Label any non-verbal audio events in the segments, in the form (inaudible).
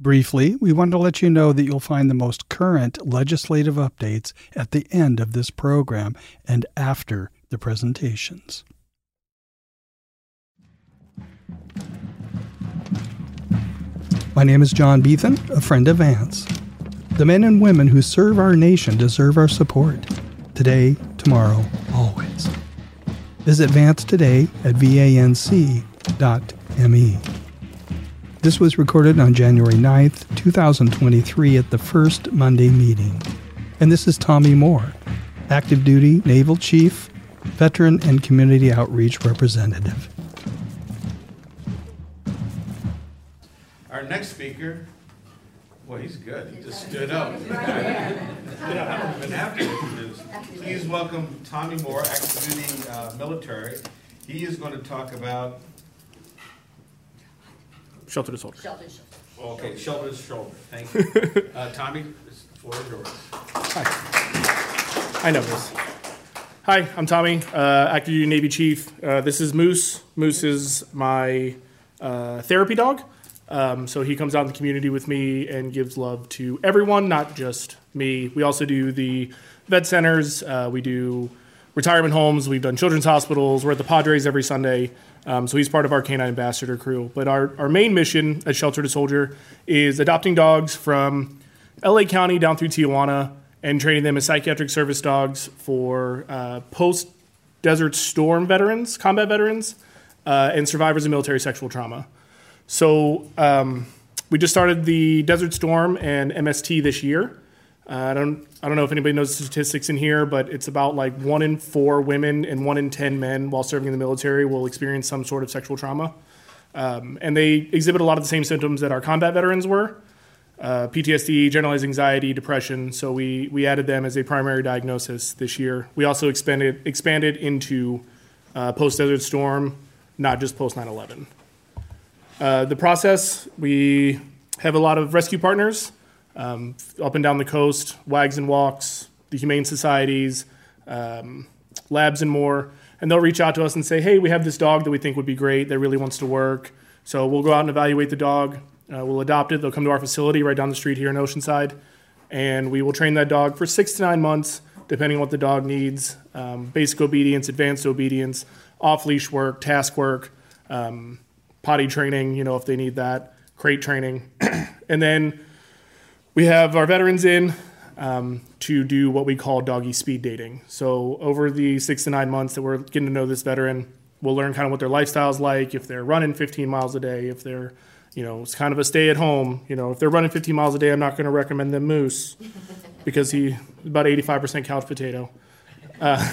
Briefly, we want to let you know that you'll find the most current legislative updates at the end of this program and after the presentations. My name is John Beethan, a friend of Vance. The men and women who serve our nation deserve our support. Today, tomorrow, always. Visit Vance today at vanc.me. This was recorded on January 9th, 2023, at the first Monday meeting. And this is Tommy Moore, active duty Naval Chief, Veteran and Community Outreach Representative. Our next speaker, well, he's good. He just stood up. (laughs) Yeah, I don't even have to introduce. Please welcome Tommy Moore, active duty uh, military. He is going to talk about, Shelter to soldier. Shelter, shelter. okay, shoulder to shoulder. Thank you. (laughs) Uh, Tommy, this floor is yours. Hi. I know this. Hi, I'm Tommy, uh, active duty Navy Chief. Uh, this is Moose. Moose is my uh, therapy dog. Um, so he comes out in the community with me and gives love to everyone, not just me. We also do the vet centers. Uh, we do retirement homes. We've done children's hospitals. We're at the Padres every Sunday. Um, so he's part of our canine ambassador crew. But our, our main mission at Shelter to Soldier is adopting dogs from LA County down through Tijuana and training them as psychiatric service dogs for uh, post Desert Storm veterans, combat veterans, uh, and survivors of military sexual trauma. So um, we just started the Desert Storm and MST this year. Uh, I don't I don't know if anybody knows the statistics in here, but it's about like one in four women and one in ten men while serving in the military will experience some sort of sexual trauma, um, and they exhibit a lot of the same symptoms that our combat veterans were. Uh, PTSD, generalized anxiety, depression. So we we added them as a primary diagnosis this year. We also expanded expanded into uh, post Desert Storm, not just post 9/11. Uh, the process we have a lot of rescue partners um, up and down the coast, Wags and Walks, the Humane Societies, um, labs, and more. And they'll reach out to us and say, hey, we have this dog that we think would be great, that really wants to work. So we'll go out and evaluate the dog. Uh, we'll adopt it. They'll come to our facility right down the street here in Oceanside. And we will train that dog for six to nine months, depending on what the dog needs um, basic obedience, advanced obedience, off leash work, task work, um, potty training, you know, if they need that, crate training. (clears throat) and then we have our veterans in um, to do what we call doggy speed dating. So over the six to nine months that we're getting to know this veteran, we'll learn kind of what their lifestyle's like. If they're running 15 miles a day, if they're, you know, it's kind of a stay at home. You know, if they're running 15 miles a day, I'm not going to recommend them moose (laughs) because he's about 85% couch potato. Uh,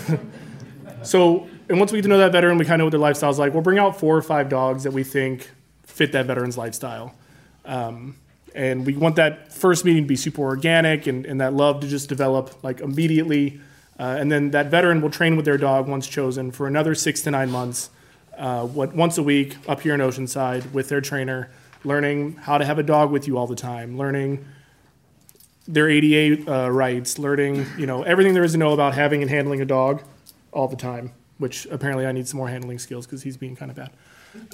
(laughs) so, and once we get to know that veteran, we kind of know what their lifestyle's like. We'll bring out four or five dogs that we think fit that veteran's lifestyle. Um, and we want that first meeting to be super organic and, and that love to just develop like immediately. Uh, and then that veteran will train with their dog once chosen for another six to nine months, uh, what, once a week up here in Oceanside with their trainer, learning how to have a dog with you all the time, learning their ADA uh, rights, learning you know everything there is to know about having and handling a dog all the time. Which apparently I need some more handling skills because he's being kind of bad.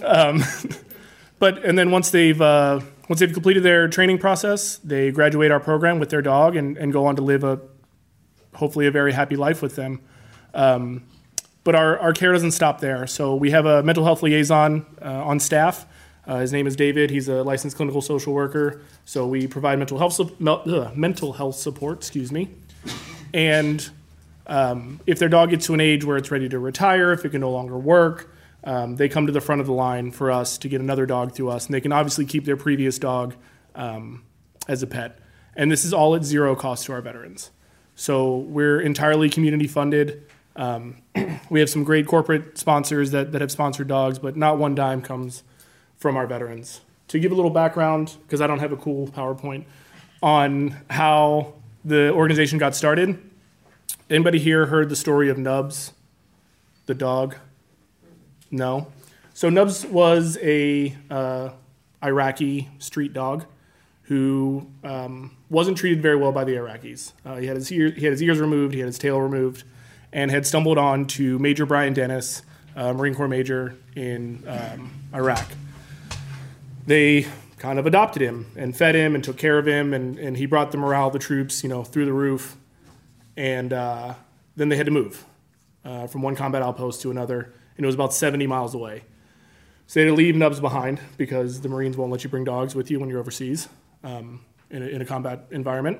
Um, (laughs) but and then once they've uh, once they've completed their training process, they graduate our program with their dog and, and go on to live a hopefully a very happy life with them. Um, but our, our care doesn't stop there. So we have a mental health liaison uh, on staff. Uh, his name is David. He's a licensed clinical social worker. So we provide mental health su- mental health support. Excuse me. And um, if their dog gets to an age where it's ready to retire, if it can no longer work, um, they come to the front of the line for us to get another dog through us, and they can obviously keep their previous dog um, as a pet. And this is all at zero cost to our veterans. So we're entirely community funded. Um, (clears throat) we have some great corporate sponsors that, that have sponsored dogs, but not one dime comes from our veterans. To give a little background, because I don't have a cool PowerPoint, on how the organization got started. Anybody here heard the story of Nubs, the dog? No. So Nubs was a uh, Iraqi street dog who um, wasn't treated very well by the Iraqis. Uh, he had his ear, he had his ears removed, he had his tail removed, and had stumbled on to Major Brian Dennis, uh, Marine Corps major in um, Iraq. They kind of adopted him and fed him and took care of him, and, and he brought the morale of the troops, you know, through the roof. And uh, then they had to move uh, from one combat outpost to another, and it was about 70 miles away. So they had to leave Nubs behind because the Marines won't let you bring dogs with you when you're overseas um, in, a, in a combat environment.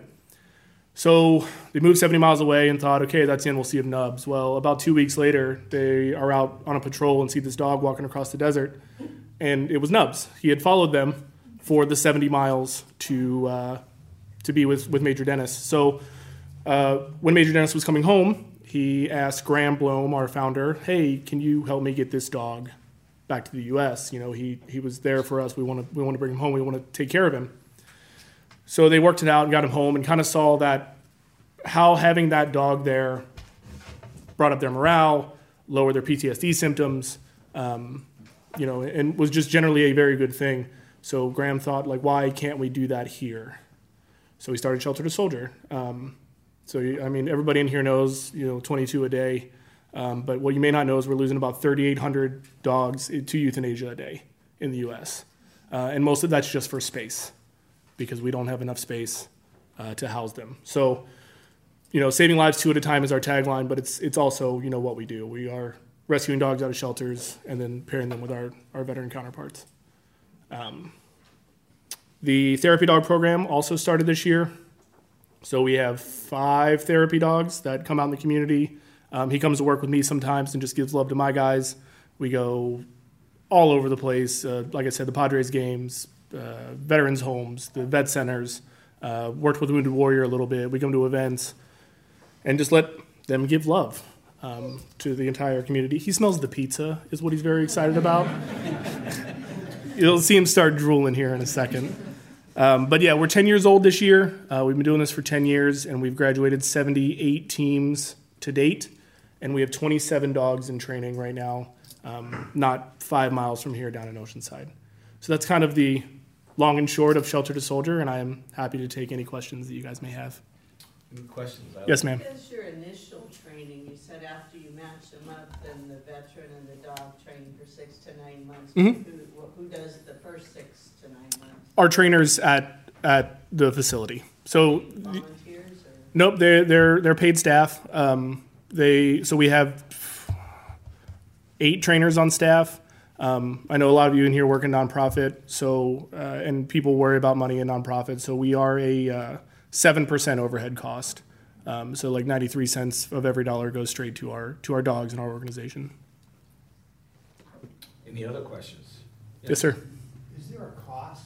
So they moved 70 miles away and thought, okay, that's the end. We'll see of Nubs. Well, about two weeks later, they are out on a patrol and see this dog walking across the desert, and it was Nubs. He had followed them for the 70 miles to uh, to be with with Major Dennis. So uh, when Major Dennis was coming home, he asked Graham Bloem, our founder, "Hey, can you help me get this dog back to the U.S.? You know, he he was there for us. We want to we want to bring him home. We want to take care of him." So they worked it out and got him home, and kind of saw that how having that dog there brought up their morale, lowered their PTSD symptoms, um, you know, and was just generally a very good thing. So Graham thought, like, why can't we do that here? So he started Shelter to Soldier. Um, so I mean, everybody in here knows, you know, 22 a day. Um, but what you may not know is we're losing about 3,800 dogs to euthanasia a day in the U.S. Uh, and most of that's just for space because we don't have enough space uh, to house them. So, you know, saving lives two at a time is our tagline, but it's it's also you know what we do. We are rescuing dogs out of shelters and then pairing them with our our veteran counterparts. Um, the therapy dog program also started this year. So we have five therapy dogs that come out in the community. Um, he comes to work with me sometimes and just gives love to my guys. We go all over the place. Uh, like I said, the Padres games, uh, veterans homes, the vet centers. Uh, worked with Wounded Warrior a little bit. We come to events and just let them give love um, to the entire community. He smells the pizza, is what he's very excited about. (laughs) You'll see him start drooling here in a second. Um, but yeah, we're 10 years old this year. Uh, we've been doing this for 10 years, and we've graduated 78 teams to date. And we have 27 dogs in training right now, um, not five miles from here down in Oceanside. So that's kind of the long and short of Shelter to Soldier, and I am happy to take any questions that you guys may have. Any questions? I yes, ma'am. Because your initial training, you said after you match them up, then the veteran and the dog train for six to nine months. Mm -hmm. who, who, does the first six to nine months? Our trainers at at the facility. So volunteers. Or? Nope, they're they're they're paid staff. Um, they so we have eight trainers on staff. Um, I know a lot of you in here work in nonprofit, so uh, and people worry about money in nonprofit. So we are a uh, 7% overhead cost. Um, so like 93 cents of every dollar goes straight to our to our dogs and our organization. Any other questions? Yes, sir. Is there a cost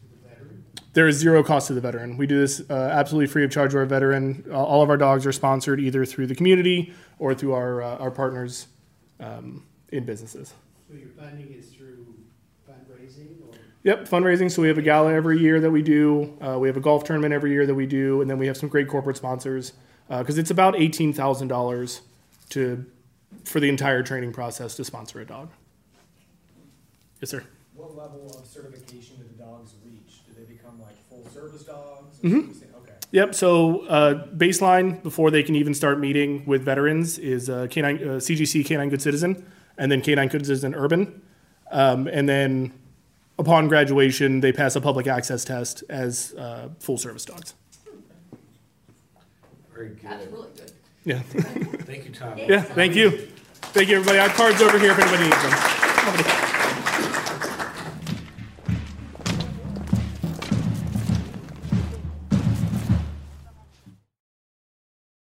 to the veteran? There is zero cost to the veteran. We do this uh, absolutely free of charge to our veteran. Uh, all of our dogs are sponsored either through the community or through our uh, our partners um, in businesses. So your funding is Yep, fundraising. So we have a gala every year that we do. Uh, we have a golf tournament every year that we do, and then we have some great corporate sponsors because it's about eighteen thousand dollars to for the entire training process to sponsor a dog. Yes, sir. What level of certification do the dogs reach? Do they become like full service dogs? Mhm. Okay. Yep. So uh, baseline before they can even start meeting with veterans is uh, K9 uh, CGC Canine Good Citizen, and then Canine Good Citizen Urban, um, and then upon graduation they pass a public access test as uh, full service dogs. Very good. That's really good. Yeah. Thank you, Tom. Yeah. Thank you. Thank you, everybody. Our cards over here if anybody needs them.